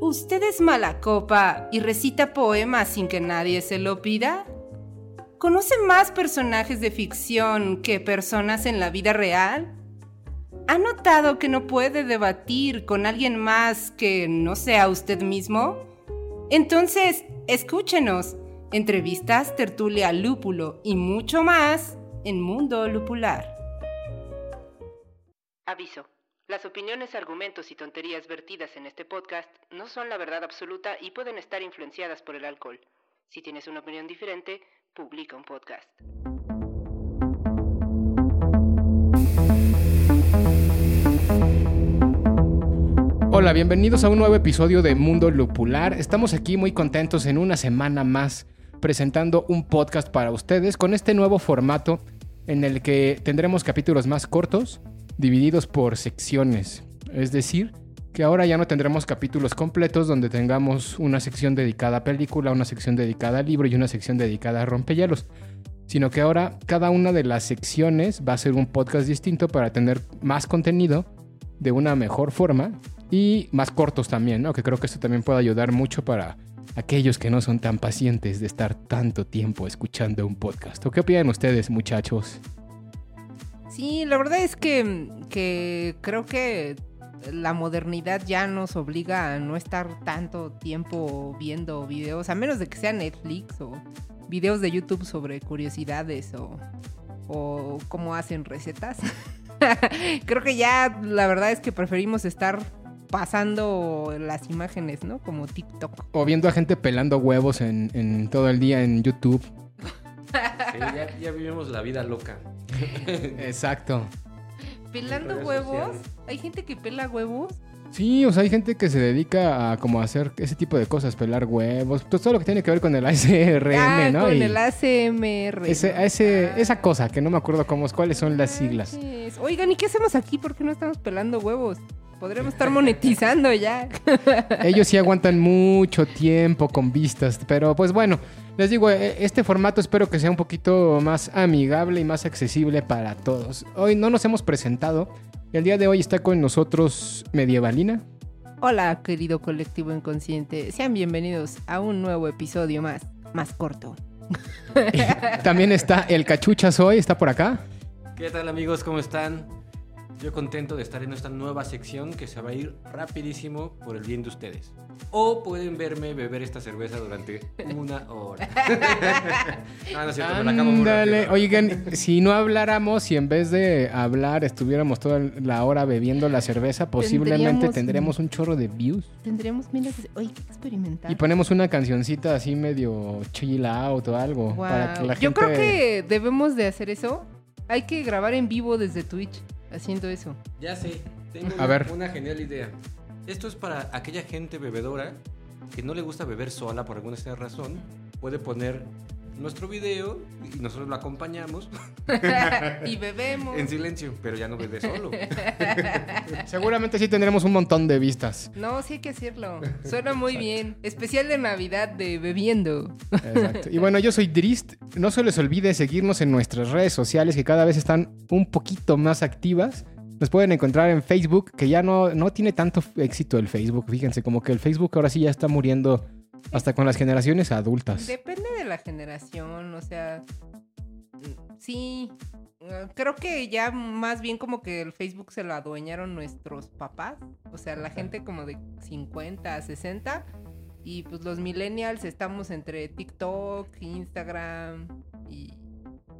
¿Usted es mala copa y recita poemas sin que nadie se lo pida? ¿Conoce más personajes de ficción que personas en la vida real? ¿Ha notado que no puede debatir con alguien más que no sea usted mismo? Entonces, escúchenos. Entrevistas, tertulia, lúpulo y mucho más en Mundo Lupular. Aviso. Las opiniones, argumentos y tonterías vertidas en este podcast no son la verdad absoluta y pueden estar influenciadas por el alcohol. Si tienes una opinión diferente, publica un podcast. Hola, bienvenidos a un nuevo episodio de Mundo Lupular. Estamos aquí muy contentos en una semana más presentando un podcast para ustedes con este nuevo formato en el que tendremos capítulos más cortos divididos por secciones. Es decir, que ahora ya no tendremos capítulos completos donde tengamos una sección dedicada a película, una sección dedicada a libro y una sección dedicada a rompehielos, sino que ahora cada una de las secciones va a ser un podcast distinto para tener más contenido de una mejor forma y más cortos también, ¿no? Que creo que esto también puede ayudar mucho para aquellos que no son tan pacientes de estar tanto tiempo escuchando un podcast. ¿O qué opinan ustedes, muchachos? Sí, la verdad es que, que creo que la modernidad ya nos obliga a no estar tanto tiempo viendo videos, a menos de que sea Netflix o videos de YouTube sobre curiosidades o, o cómo hacen recetas. Creo que ya la verdad es que preferimos estar pasando las imágenes, ¿no? Como TikTok. O viendo a gente pelando huevos en, en todo el día en YouTube. Sí, ya, ya vivimos la vida loca. Exacto. ¿Pelando huevos? sociales. ¿Hay gente que pela huevos? Sí, o sea, hay gente que se dedica a como hacer ese tipo de cosas, pelar huevos, pues, todo lo que tiene que ver con el ASRM, ah, ¿no? con Y el ACMR. ese, ese- Ah. esa cosa que no me acuerdo cómo, cuáles son las siglas. Oigan, ¿y qué hacemos aquí? ¿Por qué no estamos pelando huevos? Podríamos estar monetizando ya. Ellos sí aguantan mucho tiempo con vistas, pero pues bueno, les digo, eh, este formato espero que sea un poquito más amigable y más accesible para todos. Hoy no nos hemos presentado y el día de hoy está con nosotros Medievalina. Hola, querido colectivo inconsciente. Sean bienvenidos a un nuevo episodio más, más corto. También está el Cachuchas hoy, está por acá. ¿Qué tal amigos? ¿Cómo están? Yo contento de estar en esta nueva sección que se va a ir rapidísimo por el bien de ustedes. O pueden verme beber esta cerveza durante una hora. no, no es cierto, me la acabo muy Ándale. rápido. Oigan, si no habláramos, si en vez de hablar estuviéramos toda la hora bebiendo la cerveza, posiblemente Tendríamos- tendremos un chorro de views. Tendremos miles de... Oye, qué experimental. Y ponemos una cancioncita así medio chill out o algo. Para que la. Yo gente... creo que debemos de hacer eso. Hay que grabar en vivo desde Twitch haciendo eso. Ya sé, tengo A una, ver. una genial idea. Esto es para aquella gente bebedora que no le gusta beber sola por alguna extraña razón. Puede poner nuestro video y nosotros lo acompañamos y bebemos. en silencio, pero ya no bebe solo. Seguramente sí tendremos un montón de vistas. No, sí hay que hacerlo. Suena muy bien. Especial de Navidad de bebiendo. Exacto. Y bueno, yo soy Drist. No se les olvide seguirnos en nuestras redes sociales que cada vez están un poquito más activas. Nos pueden encontrar en Facebook, que ya no, no tiene tanto éxito el Facebook. Fíjense, como que el Facebook ahora sí ya está muriendo hasta con las generaciones adultas. Depende de la generación, o sea, sí, creo que ya más bien como que el Facebook se lo adueñaron nuestros papás, o sea, la gente como de 50 a 60 y pues los millennials estamos entre TikTok, Instagram y,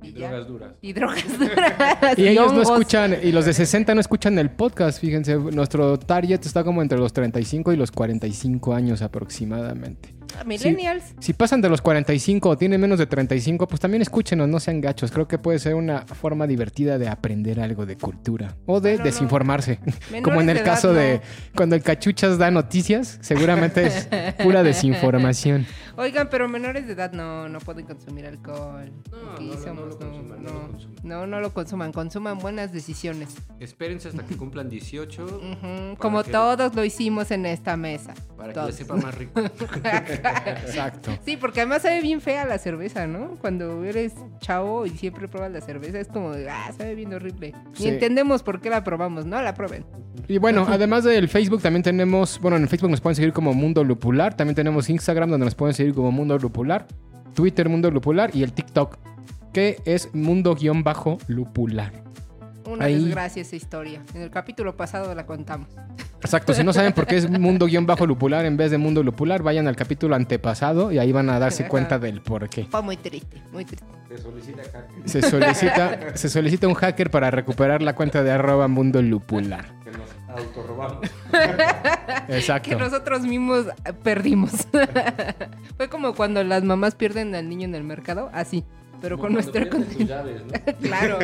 Y drogas duras. Y drogas duras. Y ellos no escuchan, y los de 60 no escuchan el podcast, fíjense, nuestro target está como entre los 35 y los 45 años aproximadamente. Ah, Millennials. Si pasan de los 45 o tienen menos de 35, pues también escúchenos, no sean gachos. Creo que puede ser una forma divertida de aprender algo de cultura o de no. desinformarse. Como en el de edad, caso de cuando el cachuchas da noticias, seguramente es pura desinformación. Oigan, pero menores de edad no, no pueden consumir alcohol. No, no, somos- lo consuman, lo consuman. no, no lo consuman, consuman buenas decisiones. Espérense hasta que cumplan 18 Ujú, Para Como que- todos lo hicimos en esta mesa. Para que sepa más rico. Exacto. Sí, porque además sabe bien fea la cerveza, ¿no? Cuando eres chavo y siempre pruebas la cerveza, es como, ah, sabe bien horrible. Sí. Ni entendemos por qué la probamos, ¿no? La prueben. Y bueno, además del Facebook también tenemos, bueno, en el Facebook nos pueden seguir como Mundo Lupular, también tenemos Instagram donde nos pueden seguir como Mundo Lupular, Twitter Mundo Lupular y el TikTok que es Mundo-Lupular. Una Ahí. desgracia esa historia. En el capítulo pasado la contamos. Exacto, si no saben por qué es Mundo-Lupular en vez de Mundo Lupular, vayan al capítulo antepasado y ahí van a darse cuenta del por qué. Fue muy triste, muy triste. Se solicita hacker Se solicita, se solicita un hacker para recuperar la cuenta de arroba Mundo Lupular. que nos autorrobamos. Exacto. Que nosotros mismos perdimos. Fue como cuando las mamás pierden al niño en el mercado, así. Pero con nuestra cuenta. tus llaves, ¿no? Claro.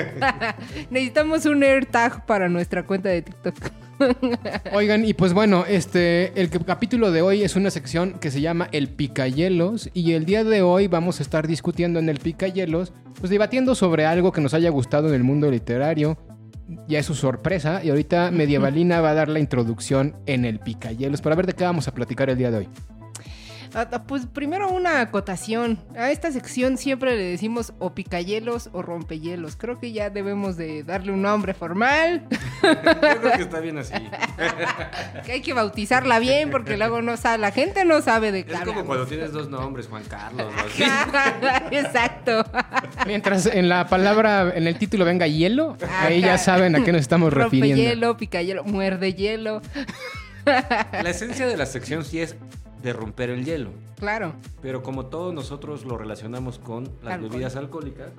Necesitamos un AirTag para nuestra cuenta de TikTok. Oigan, y pues bueno, este, el cap- capítulo de hoy es una sección que se llama El Picayelos y el día de hoy vamos a estar discutiendo en el Picayelos, pues debatiendo sobre algo que nos haya gustado en el mundo literario. Ya es su sorpresa y ahorita Medievalina va a dar la introducción en el Picayelos para ver de qué vamos a platicar el día de hoy. Ah, ah, Pues primero una acotación. A esta sección siempre le decimos o picayelos o rompehielos. Creo que ya debemos de darle un nombre formal. Yo creo que está bien así. Que hay que bautizarla bien porque luego no sabe, la gente no sabe de qué Es como cuando tienes dos nombres, Juan Carlos. o así. Exacto. Mientras en la palabra, en el título venga hielo, ahí ya saben a qué nos estamos refiriendo. Rompehielo, picayelo, muerde hielo. La esencia de la sección sí es de romper el hielo. Claro. Pero como todos nosotros lo relacionamos con las Alcohol. bebidas alcohólicas,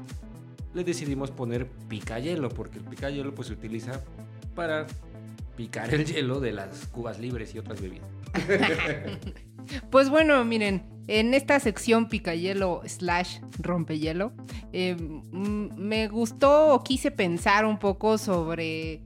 le decidimos poner picayelo, porque el picayelo pues se utiliza para picar el hielo de las cubas libres y otras bebidas. Pues bueno, miren, en esta sección picayelo slash rompehielo, eh, mm, me gustó o quise pensar un poco sobre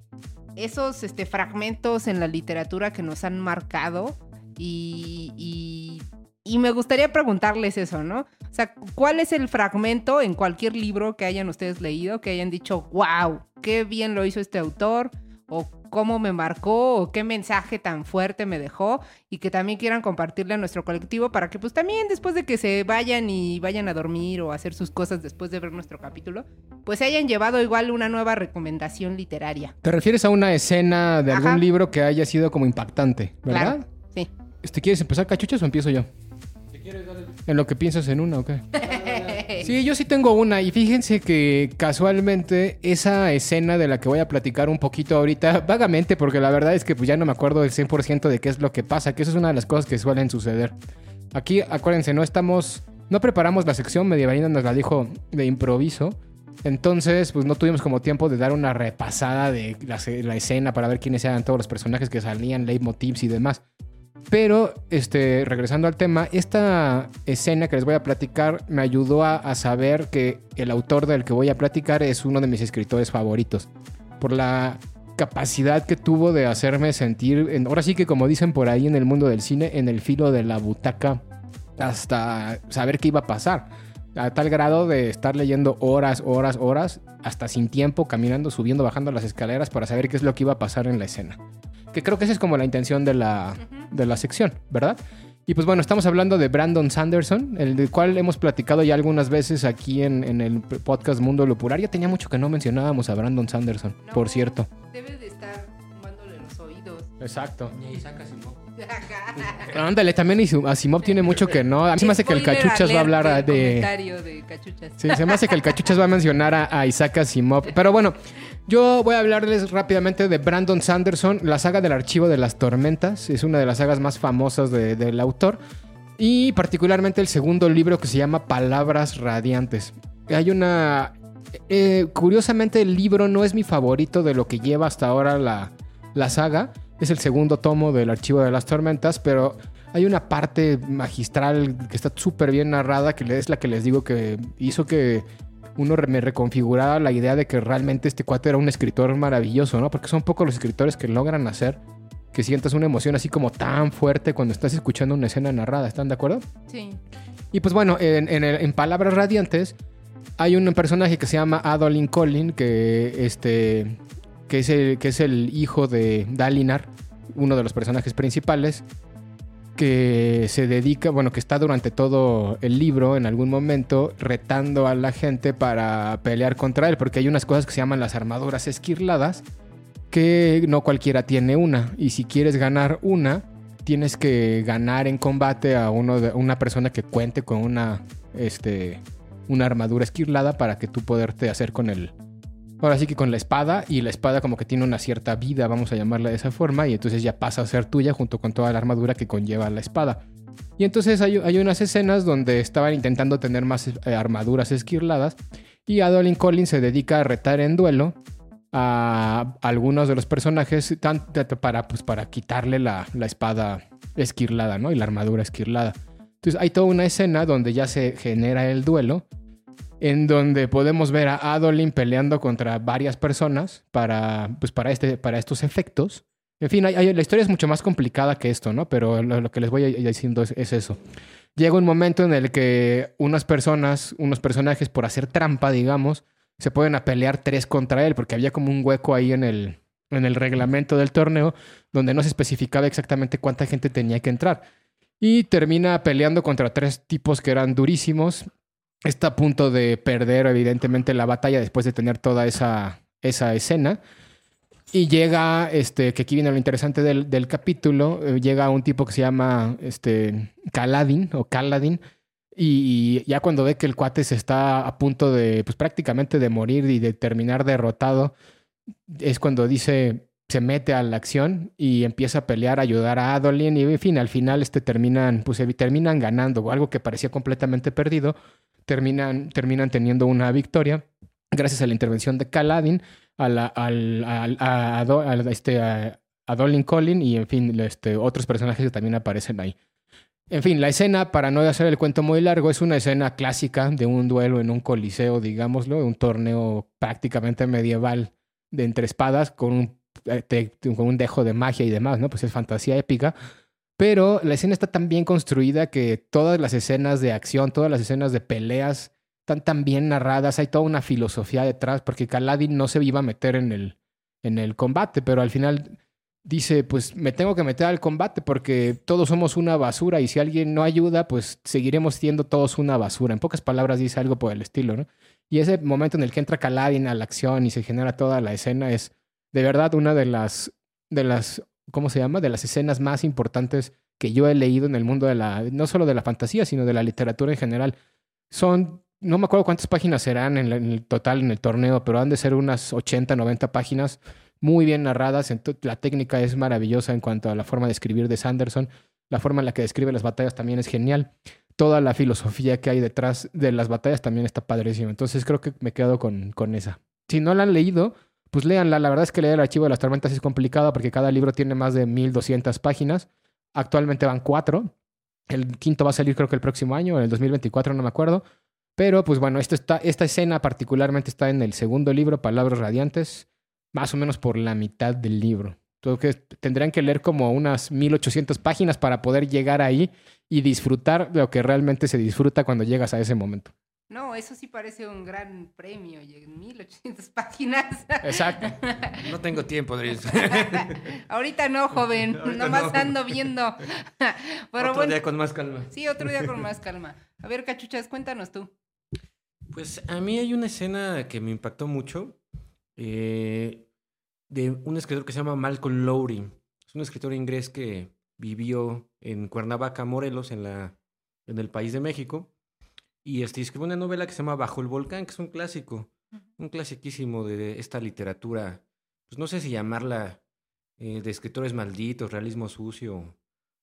esos este, fragmentos en la literatura que nos han marcado y, y- y me gustaría preguntarles eso, ¿no? O sea, ¿cuál es el fragmento en cualquier libro que hayan ustedes leído que hayan dicho, wow, qué bien lo hizo este autor? o cómo me marcó o qué mensaje tan fuerte me dejó y que también quieran compartirle a nuestro colectivo para que pues también después de que se vayan y vayan a dormir o a hacer sus cosas después de ver nuestro capítulo, pues se hayan llevado igual una nueva recomendación literaria. ¿Te refieres a una escena de algún Ajá. libro que haya sido como impactante, verdad? Claro. Sí. Este, ¿Quieres empezar cachuchas o empiezo yo? En lo que piensas en una, ¿o qué? Sí, yo sí tengo una. Y fíjense que casualmente esa escena de la que voy a platicar un poquito ahorita, vagamente, porque la verdad es que pues, ya no me acuerdo del 100% de qué es lo que pasa, que eso es una de las cosas que suelen suceder. Aquí, acuérdense, no estamos... No preparamos la sección, Medievalina nos la dijo de improviso. Entonces, pues no tuvimos como tiempo de dar una repasada de la, la escena para ver quiénes eran todos los personajes que salían, leitmotivs y demás. Pero, este, regresando al tema, esta escena que les voy a platicar me ayudó a, saber que el autor del que voy a platicar es uno de mis escritores favoritos. Por la capacidad que tuvo de hacerme sentir, en- ahora sí que como dicen por ahí en el mundo del cine, en el filo de la butaca hasta saber qué iba a pasar. A tal grado de estar leyendo horas, horas, horas, hasta sin tiempo, caminando, subiendo, bajando las escaleras para saber qué es lo que iba a pasar en la escena. Que creo que esa es como la intención de la, de la sección, ¿verdad? Y pues bueno, estamos hablando de Brandon Sanderson, el del cual hemos platicado ya algunas veces aquí en, en el podcast Mundo Lupular. Ya tenía mucho que no mencionábamos a Brandon Sanderson, No, por cierto. Debes de estar fumándole los oídos. Exacto. Y Isaac Asimov. Ándale, también Asimov tiene mucho que no. A mí se me hace que el Cachuchas va a hablar del de... de Cachuchas. Sí, se me hace que el Cachuchas va a mencionar a, a Isaac Asimov. Pero bueno, yo voy a hablarles rápidamente de Brandon Sanderson. La saga del Archivo de las Tormentas es una de las sagas más famosas de- del autor. Y particularmente el segundo libro que se llama Palabras Radiantes. Hay una... eh, curiosamente el libro no es mi favorito de lo que lleva hasta ahora la, la saga. Es el segundo tomo del Archivo de las Tormentas, pero hay una parte magistral que está súper bien narrada, que es la que les digo que hizo que uno me reconfigurara la idea de que realmente este cuate era un escritor maravilloso, ¿no? Porque son pocos los escritores que logran hacer que sientas una emoción así como tan fuerte cuando estás escuchando una escena narrada, ¿están de acuerdo? Sí. Y pues bueno, en, en Palabras Radiantes hay un personaje que se llama Adolin Collin, que, este, que, es el, que es el hijo de Dalinar, uno de los personajes principales, que se dedica, bueno, que está durante todo el libro en algún momento retando a la gente para pelear contra él, porque hay unas cosas que se llaman las armaduras esquirladas, que no cualquiera tiene una, y si quieres ganar una, tienes que ganar en combate a uno de, una persona que cuente con una, este, una armadura esquirlada para que tú poderte hacer con el, ahora sí que con la espada y la espada como que tiene una cierta vida, vamos a llamarla de esa forma, y entonces ya pasa a ser tuya junto con toda la armadura que conlleva la espada. Y entonces hay, unas escenas donde estaban intentando tener más eh, armaduras esquirladas y Adolin Collins se dedica a retar en duelo a algunos de los personajes tanto para, pues, para quitarle la, la espada esquirlada, ¿no? Y la armadura esquirlada. Entonces hay toda una escena donde ya se genera el duelo en donde podemos ver a Adolin peleando contra varias personas para, pues para, este, para estos efectos. En fin, la historia es mucho más complicada que esto, ¿no? Pero lo, que les voy diciendo es, es, eso. Llega un momento en el que unas personas, unos personajes, por hacer trampa, digamos, se pueden a pelear tres contra él, porque había como un hueco ahí en el, en el reglamento del torneo donde no se especificaba exactamente cuánta gente tenía que entrar. Y termina peleando contra tres tipos que eran durísimos está a punto de perder evidentemente la batalla después de tener toda esa, esa escena. Y llega, este, que aquí viene lo interesante del, capítulo, eh, llega un tipo que se llama este, Kaladin o Kaladin. Y, ya cuando ve que el cuate se está a punto de, pues prácticamente de morir y de terminar derrotado, es cuando dice, se mete a la acción y empieza a pelear, a ayudar a Adolin. Y en fin, al final este terminan, pues, terminan ganando, algo que parecía completamente perdido terminan, terminan teniendo una victoria gracias a la intervención de Kaladin, a, la, al, a, a, este, a, Dolin Collin y, en fin, este, otros personajes que también aparecen ahí. En fin, la escena, para no hacer el cuento muy largo, es una escena clásica de un duelo en un coliseo, digámoslo, un torneo prácticamente medieval de entre espadas con un, eh, con un dejo de magia y demás, ¿no? Pues es fantasía épica. Pero la escena está tan bien construida que todas las escenas de acción, todas las escenas de peleas están tan bien narradas, hay toda una filosofía detrás, porque Kaladin no se iba a meter en el, en el combate, pero al final dice, pues me tengo que meter al combate porque todos somos una basura y si alguien no ayuda, pues seguiremos siendo todos una basura. En pocas palabras dice algo por el estilo, ¿no? Y ese momento en el que entra Kaladin a la acción y se genera toda la escena es de verdad una de las, de las ¿cómo se llama? De las escenas más importantes que yo he leído en el mundo de la, no solo de la fantasía, sino de la literatura en general. Son, no me acuerdo cuántas páginas serán en, el total en el torneo, pero han de ser unas 80, 90 páginas muy bien narradas. La técnica es maravillosa en cuanto a la forma de escribir de Sanderson. La forma en la que describe las batallas también es genial. Toda la filosofía que hay detrás de las batallas también está padrísima. Entonces creo que me quedo con, con esa. Si no la han leído, pues léanla. La verdad es que leer el archivo de las tormentas es complicado porque cada libro tiene más de 1200 páginas. Actualmente van cuatro. El quinto va a salir creo que el próximo año, en el 2024, no me acuerdo. Pero pues bueno, esta escena particularmente está en el segundo libro, Palabras Radiantes, más o menos por la mitad del libro. Entonces tendrían que leer como unas 1800 páginas para poder llegar ahí y disfrutar de lo que realmente se disfruta cuando llegas a ese momento. No, eso sí parece un gran premio, 1800 páginas. Exacto. No tengo tiempo, Dries. Ahorita no, joven, nomás ando viendo. otro día con más calma. Sí, otro día con más calma. A ver, cachuchas, cuéntanos tú. Pues a mí hay una escena que me impactó mucho eh, de un escritor que se llama Malcolm Lowry. Es un escritor inglés que vivió en Cuernavaca, Morelos, en, la, en el país de México y este, escribió una novela que se llama Bajo el Volcán, que es un clásico, un clasiquísimo de esta literatura, pues no sé si llamarla eh, de escritores malditos, realismo sucio,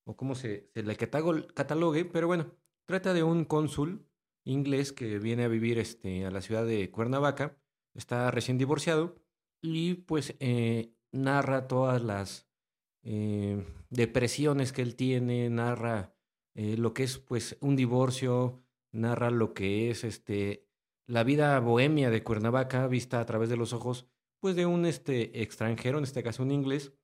o cómo se, se la catalogue, pero bueno, trata de un cónsul inglés que viene a vivir este, a la ciudad de Cuernavaca, está recién divorciado y pues eh, narra todas las eh, depresiones que él tiene, narra lo que es pues un divorcio, narra lo que es este la vida bohemia de Cuernavaca vista a través de los ojos pues de un este extranjero, en este caso un inglés,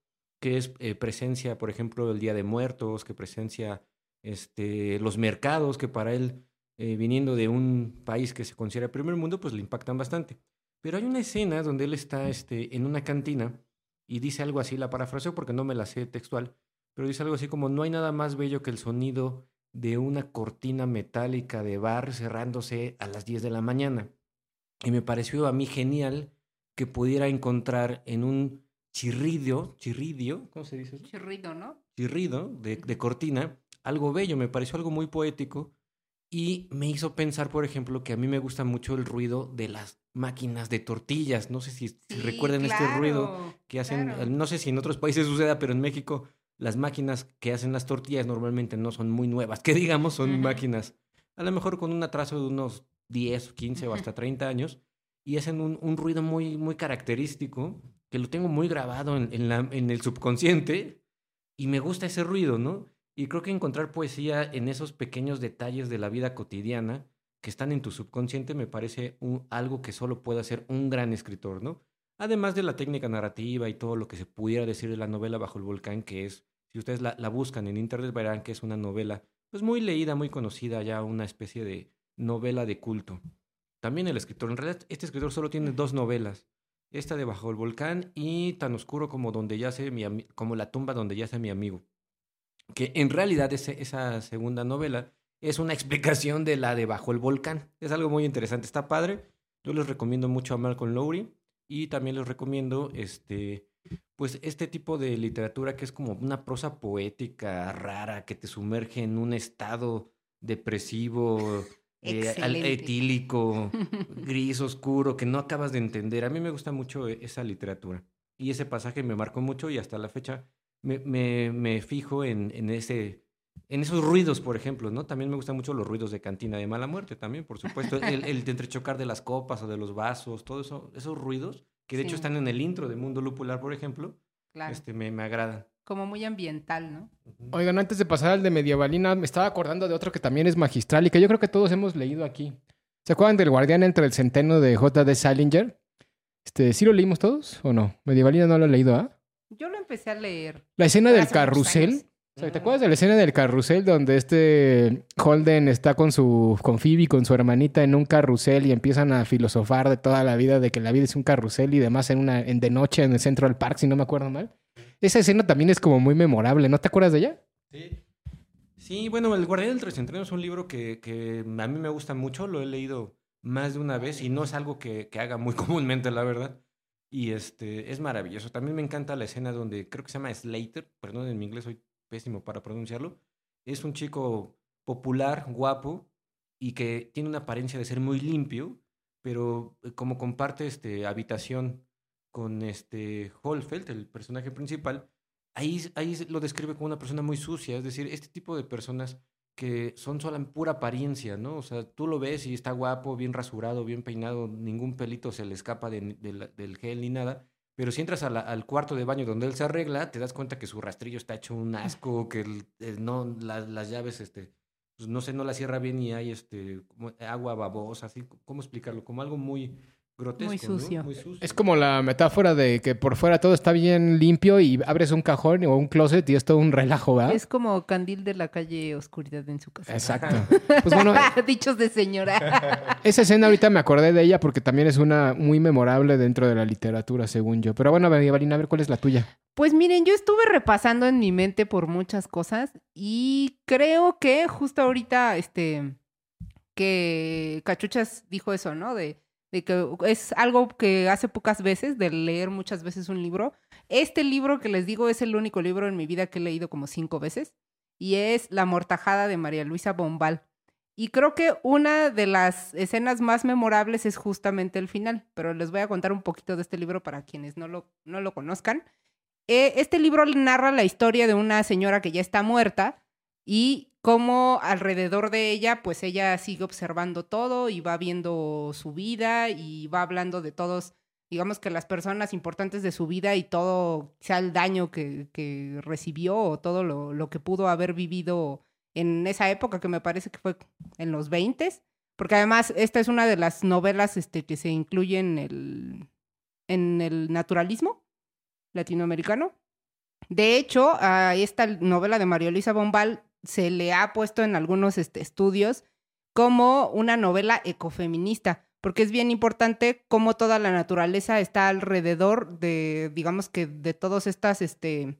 que es eh, presencia, por ejemplo, el Día de Muertos, que presencia este los mercados que para él eh, viniendo de un país que se considera primer mundo, pues le impactan bastante. Pero hay una escena donde él está este, en una cantina y dice algo así, la parafraseo porque no me la sé textual, pero dice algo así como, no hay nada más bello que el sonido de una cortina metálica de bar cerrándose a las 10 de la mañana. Y me pareció a mí genial que pudiera encontrar en un chirridio, chirridio, ¿cómo se dice? Chirrido, ¿no? Chirrido de, de cortina, algo bello, me pareció algo muy poético y me hizo pensar, por ejemplo, que a mí me gusta mucho el ruido de las máquinas de tortillas. No sé si, si Sí, recuerdan este ruido que hacen, claro. no sé si en otros países suceda, pero en México las máquinas que hacen las tortillas normalmente no son muy nuevas, que digamos son máquinas a lo mejor con un atraso de unos 10, 15 o hasta 30 años y hacen un, un ruido muy, muy característico que lo tengo muy grabado en, en la- en el subconsciente y me gusta ese ruido, ¿no? Y creo que encontrar poesía en esos pequeños detalles de la vida cotidiana que están en tu subconsciente me parece un- algo que solo puede hacer un gran escritor, ¿no? Además de la técnica narrativa y todo lo que se pudiera decir de la novela Bajo el Volcán, que es, si ustedes la, buscan en internet verán que es una novela pues muy leída, muy conocida, ya una especie de novela de culto. También el escritor, en realidad este escritor solo tiene dos novelas, esta de Bajo el Volcán y Tan oscuro como donde yace mi como la tumba donde yace mi amigo que en realidad esa segunda novela es una explicación de la de Bajo el Volcán. Es algo muy interesante, está padre. Yo les recomiendo mucho a Malcolm Lowry y también les recomiendo este pues este tipo de literatura que es como una prosa poética rara que te sumerge en un estado depresivo, eh, al- etílico, gris oscuro que no acabas de entender. A mí me gusta mucho e- esa literatura y ese pasaje me marcó mucho y hasta la fecha me, me, me fijo en, en, ese, en esos ruidos, por ejemplo, ¿no? También me gustan mucho los ruidos de cantina de mala muerte, también, por supuesto. El, el de entrechocar de las copas o de los vasos, todo eso, esos ruidos, que de Sí. hecho están en el intro de Mundo Lupular, por ejemplo, Claro. este, me, me agradan. Como muy ambiental, ¿no? Oigan, antes de pasar al de Medievalina, me estaba acordando de otro que también es magistral y que yo creo que todos hemos leído aquí. ¿Se acuerdan del Guardián entre el Centeno de J.D. Salinger? Este, ¿Sí lo leímos todos o no? Medievalina no lo he leído, ¿ah? Yo lo empecé a leer. La escena del carrusel. O sea, ¿Te acuerdas de la escena del carrusel donde este Holden está con su con Phoebe, con su hermanita en un carrusel y empiezan a filosofar de toda la vida de que la vida es un carrusel y demás en una en de noche en el Central Park, si no me acuerdo mal? Esa escena también es como muy memorable, ¿no te acuerdas de ella? Sí. Sí, bueno, El Guardián del Tricentenario es un libro que, que a mí me gusta mucho, lo he leído más de una vez y no es algo que, que haga muy comúnmente, la verdad. Y este, es maravilloso. También me encanta la escena donde creo que se llama Slater, perdón, en mi inglés soy pésimo para pronunciarlo. Es un chico popular, guapo y que tiene una apariencia de ser muy limpio, pero eh, como comparte este, habitación con este Holfeld, el personaje principal, ahí, ahí lo describe como una persona muy sucia, es decir, este tipo de personas que son solo en pura apariencia, ¿no? O sea, tú lo ves y está guapo, bien rasurado, bien peinado, ningún pelito se le escapa del gel ni nada, pero si entras al cuarto de baño donde él se arregla, te das cuenta que su rastrillo está hecho un asco, que el- no, la- las llaves, este, pues no sé, no la cierra bien y hay este, agua babosa, así, ¿cómo explicarlo? Como algo muy grotesco. Muy sucio. Es como la metáfora de que por fuera todo está bien limpio y abres un cajón o un closet y es todo un relajo, ¿verdad? Es como candil de la calle oscuridad en su casa. Exacto. Pues bueno, Dichos de señora. esa escena ahorita me acordé de ella porque también es una muy memorable dentro de la literatura, según yo. Pero bueno, Medievalina, a ver cuál es la tuya. Pues miren, yo estuve repasando en mi mente por muchas cosas y creo que justo ahorita, este, que Cachuchas dijo eso, ¿no? De, de que es algo que hace pocas veces, de leer muchas veces un libro. Este libro que les digo es el único libro en mi vida que he leído como cinco veces y es La Mortajada de María Luisa Bombal. Y creo que una de las escenas más memorables es justamente el final, pero les voy a contar un poquito de este libro para quienes no lo, no lo conozcan. Eh, este libro narra la historia de una señora que ya está muerta y cómo alrededor de ella, pues ella sigue observando todo y va viendo su vida y va hablando de todos, digamos que las personas importantes de su vida y todo, sea el daño que, que recibió o todo lo, lo que pudo haber vivido en esa época, que me parece que fue en los 20 porque además esta es una de las novelas este, que se incluye en el, en el naturalismo latinoamericano. De hecho, esta novela de María Luisa Bombal se le ha puesto en algunos este, estudios como una novela ecofeminista, porque es bien importante cómo toda la naturaleza está alrededor de, digamos que, de todas estas, este,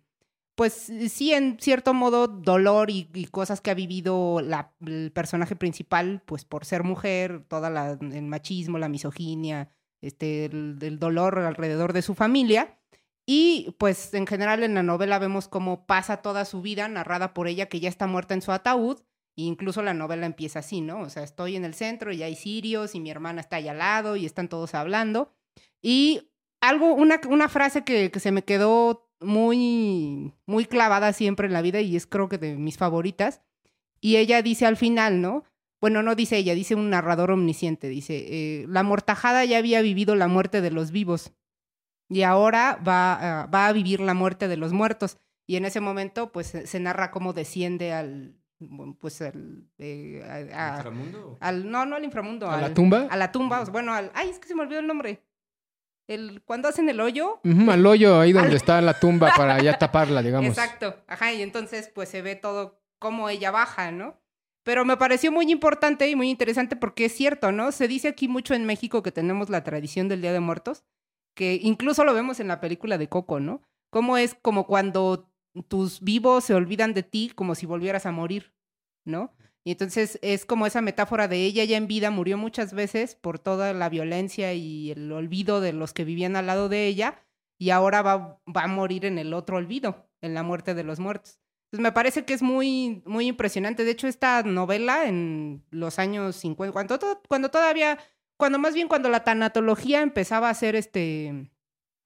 pues sí, en cierto modo, dolor y, cosas que ha vivido la, el personaje principal, pues por ser mujer, toda la, el machismo, la misoginia, este, el dolor alrededor de su familia. Y pues en general en la novela vemos cómo pasa toda su vida narrada por ella que ya está muerta en su ataúd. E incluso la novela empieza así, ¿no? O sea, estoy en el centro y hay sirios y mi hermana está ahí al lado y están todos hablando. Y algo, una, una frase que, que se me quedó muy, muy clavada siempre en la vida y es creo que de mis favoritas. Y ella dice al final, ¿no? Bueno, no dice ella, dice un narrador omnisciente, dice, eh, la mortajada ya había vivido la muerte de los vivos y ahora va, a- va a vivir la muerte de los muertos. Y en ese momento, pues se, narra cómo desciende al, pues al, eh, a- a- ¿Inframundo? al- no, no al inframundo, ¿A la tumba? a la tumba, bueno, al, ay, es que se me olvidó el nombre. El, cuando hacen el hoyo, al hoyo, ahí donde Al- está la tumba para ya taparla, digamos. Exacto, ajá, y entonces pues se ve todo cómo ella baja, ¿no? Pero me pareció muy importante y muy interesante porque es cierto, ¿no? Se dice aquí mucho en México que tenemos la tradición del Día de Muertos, que incluso lo vemos en la película de Coco, ¿no? Cómo es como cuando tus vivos se olvidan de ti como si volvieras a morir, ¿no? Y entonces es como esa metáfora de ella ya en vida murió muchas veces por toda la violencia y el olvido de los que vivían al lado de ella y ahora va, va a morir en el otro olvido, en la muerte de los muertos. Entonces me parece que es muy, muy impresionante. De hecho, esta novela en los años 50, cuando, to- cuando todavía, cuando más bien cuando la tanatología empezaba a ser este,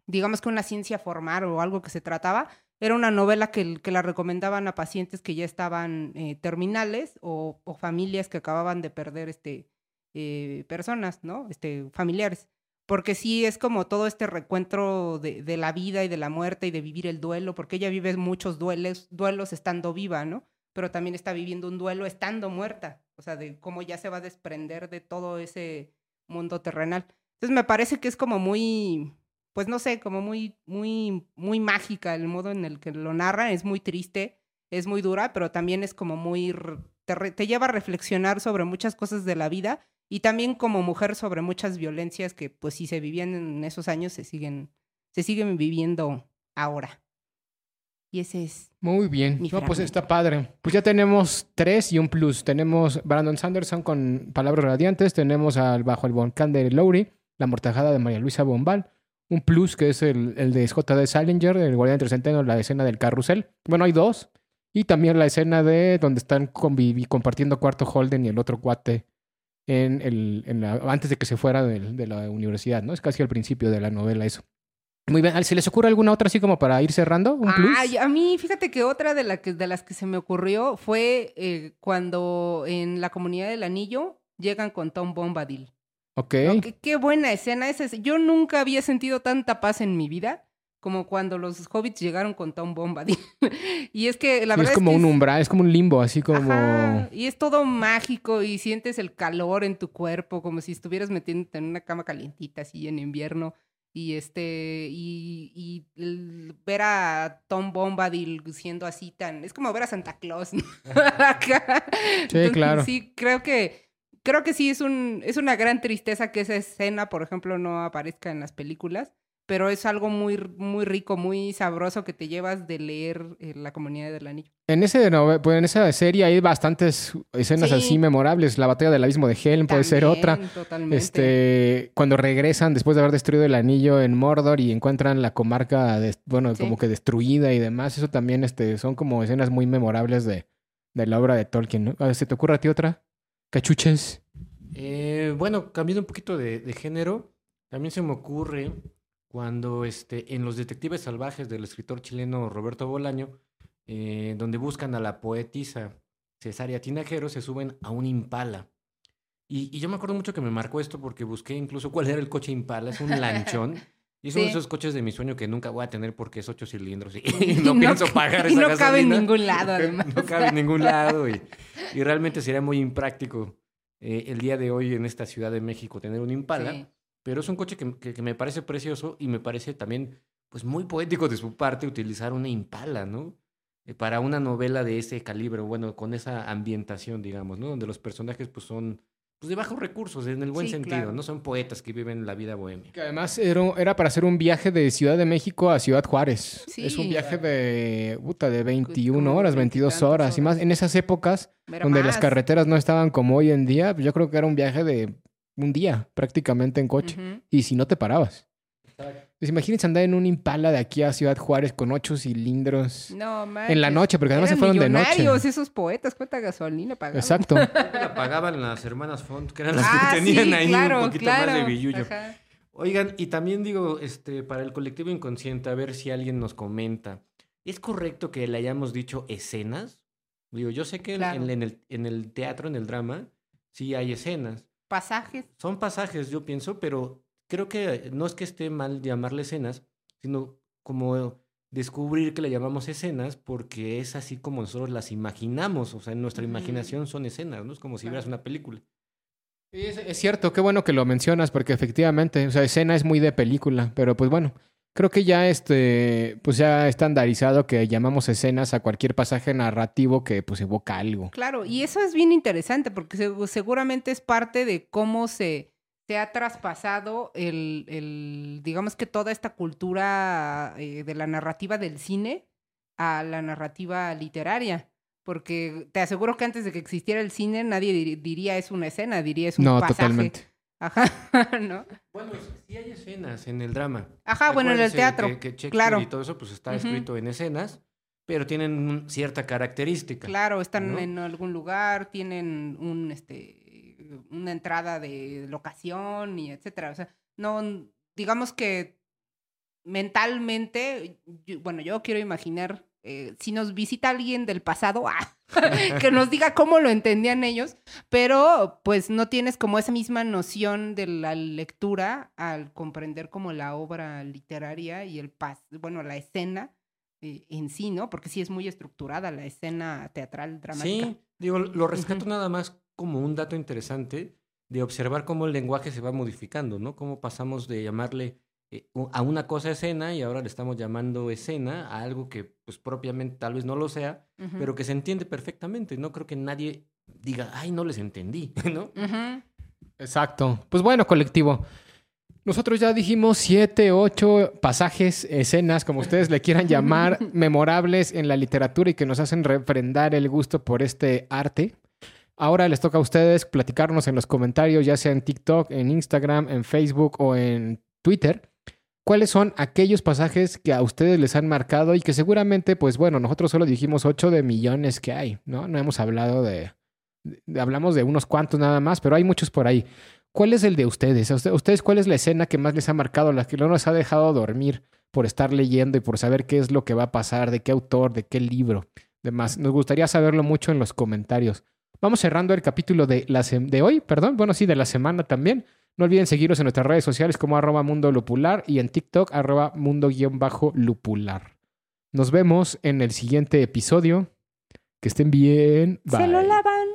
digamos que una ciencia formal o algo que se trataba, era una novela que, que la recomendaban a pacientes que ya estaban eh, terminales o, o familias que acababan de perder este, eh, personas, ¿no? Este, familiares. Porque sí es como todo este recuentro de, de la vida y de la muerte y de vivir el duelo, porque ella vive muchos duelos, duelos estando viva, ¿no? Pero también está viviendo un duelo estando muerta, o sea, de cómo ya se va a desprender de todo ese mundo terrenal. Entonces me parece que es como muy, pues no sé, como muy, muy, muy mágica el modo en el que lo narra, es muy triste, es muy dura, pero también es como muy, te lleva a reflexionar sobre muchas cosas de la vida y también como mujer sobre muchas violencias que pues si se vivían en esos años se siguen, se siguen viviendo ahora. Y ese es... Muy bien. Mi No, pues fragmento. está padre. Pues ya tenemos tres y un plus. Tenemos Brandon Sanderson con Palabras Radiantes. Tenemos al Bajo el Volcán de Lowry, La Mortajada de María Luisa Bombal. Un plus que es el, el de J.D. Salinger, el Guardián entre Centeno, la escena del carrusel. Bueno, hay dos. Y también la escena de donde están convivi- compartiendo cuarto Holden y el otro cuate en el, en la- antes de que se fuera del- de, la universidad, ¿no? Es casi al principio de la novela eso. Muy bien. ¿Se les ocurre alguna otra así como para ir cerrando? ¿Un plus? Ay, a mí, fíjate que otra de, la que, de las que se me ocurrió fue eh, cuando en la comunidad del anillo llegan con Tom Bombadil. Ok. ¿no? Qué, qué buena escena es esa. Yo nunca había sentido tanta paz en mi vida como cuando los hobbits llegaron con Tom Bombadil. y es que la Sí, verdad es como que un umbral, es como un limbo, así como... Ajá, y es todo mágico y sientes el calor en tu cuerpo como si estuvieras metiéndote en una cama calientita así en invierno y este y, y el- ver a Tom Bombadil siendo así tan es como ver a Santa Claus ¿no? Acá. Entonces, claro. sí creo que creo que sí es un es una gran tristeza que esa escena por ejemplo no aparezca en las películas pero es algo muy muy rico muy sabroso que te llevas de leer eh, la comunidad del anillo En, ese nove- pues, en esa serie hay bastantes escenas Sí. así memorables. La batalla del abismo de Helm puede ser otra. totalmente. Este, cuando regresan después de haber destruido el anillo en Mordor y encuentran la comarca, bueno, Sí. como que destruida y demás, eso también este, son como escenas muy memorables de, de la obra de Tolkien. ¿no? Ah, ¿Se te ocurre a ti otra? Cachuches. Eh, bueno, cambiando un poquito de, de género, también se me ocurre cuando este, en Los Detectives Salvajes del escritor chileno Roberto Bolaño, eh, donde buscan a la poetisa Cesárea Tinajero, se suben a un impala. Y, y yo me acuerdo mucho que me marcó esto porque busqué incluso cuál era el coche impala, es un lanchón. Y es uno de esos coches de mi sueño que nunca voy a tener porque es ocho cilindros y, Y no, no pienso pagar y esa no cabe en ningún lado, además. No cabe en ningún lado y, y realmente sería muy impráctico eh, el día de hoy en esta Ciudad de México tener un Impala. Sí. Pero es un coche que, que- que me parece precioso y me parece también pues muy poético de su parte utilizar una Impala, ¿no? Eh, para una novela de ese calibre, bueno, con esa ambientación, digamos, ¿no? Donde los personajes pues son pues, de bajos recursos, en el buen Sí, sentido. claro. No son poetas que viven la vida bohemia. Que además era, era para hacer un viaje de Ciudad de México a Ciudad Juárez. Sí. Es un viaje de, puta, de 21 como horas, 22 22 horas y más. En esas épocas donde las carreteras no estaban como hoy en día, pues yo creo que era un viaje de un día prácticamente en coche. Y si no te parabas. Pues imagínense andar en un Impala de aquí a Ciudad Juárez con ocho cilindros. No. En la noche, porque además se fueron de noche. esos poetas. ¿Cuánta gasolina pagaban? Exacto. La pagaban las hermanas Font, que eran las Ah, que tenían sí, ahí claro, un poquito claro. más de billullo. Ajá. Oigan, y también digo, este, para el colectivo inconsciente, a ver si alguien nos comenta. ¿Es correcto que le hayamos dicho escenas? Digo, yo sé que en- Claro. en, en el, en el teatro, en el drama, sí hay escenas. Pasajes. Son pasajes, yo pienso, pero creo que no es que esté mal llamarle escenas, sino como descubrir que le llamamos escenas porque es así como nosotros las imaginamos. O sea, en nuestra imaginación son escenas, ¿no? Es como si Claro. vieras una película. Sí, Es, es cierto, qué bueno que lo mencionas, porque efectivamente, o sea, escena es muy de película, pero pues bueno, creo que ya este, pues ya estandarizado que llamamos escenas a cualquier pasaje narrativo que pues evoca algo. Claro, y eso es bien interesante porque se- seguramente es parte de cómo se, se ha traspasado el, el, digamos que toda esta cultura eh, de la narrativa del cine a la narrativa literaria. Porque te aseguro que antes de que existiera el cine nadie dir- diría es una escena, diría es un No, pasaje. totalmente. Ajá, ¿no? Bueno, sí hay escenas en el drama. Ajá, bueno, en el teatro. Que, que Shakespeare claro. y todo eso pues está escrito en escenas, pero tienen cierta característica. Claro, están ¿no? en algún lugar, tienen un este una entrada de locación y etcétera. O sea, no digamos que mentalmente, yo- bueno, yo quiero imaginar eh, si nos visita alguien del pasado, ah, que nos diga cómo lo entendían ellos, pero pues no tienes como esa misma noción de la lectura al comprender como la obra literaria y el pas, bueno, la escena eh, en sí, ¿no? Porque sí es muy estructurada la escena teatral dramática. Sí, digo, lo rescato nada más como un dato interesante de observar cómo el lenguaje se va modificando, ¿no? Cómo pasamos de llamarle eh, a una cosa escena y ahora le estamos llamando escena a algo que pues propiamente tal vez no lo sea, pero que se entiende perfectamente. No creo que nadie diga, ay, no les entendí, ¿no? Exacto. Pues bueno, colectivo. Nosotros ya dijimos siete, ocho pasajes, escenas, como ustedes le quieran llamar, memorables en la literatura y que nos hacen refrendar el gusto por este arte. Ahora les toca a ustedes platicarnos en los comentarios, ya sea en TikTok, en Instagram, en Facebook o en Twitter, cuáles son aquellos pasajes que a ustedes les han marcado y que seguramente, pues bueno, nosotros solo dijimos ocho de millones que hay, ¿no? No hemos hablado de, hablamos de unos cuantos nada más, pero hay muchos por ahí. ¿Cuál es el de ustedes? ¿A usted- ¿Ustedes cuál es la escena que más les ha marcado, la que no nos ha dejado dormir por estar leyendo y por saber qué es lo que va a pasar, de qué autor, de qué libro? Demás, nos gustaría saberlo mucho en los comentarios. Vamos cerrando el capítulo de, la de hoy, perdón, bueno, sí, de la semana también. No olviden seguirnos en nuestras redes sociales como arroba mundo lupular y en TikTok arroba mundo-lupular. Nos vemos en el siguiente episodio. Que estén bien. Se lo lavan.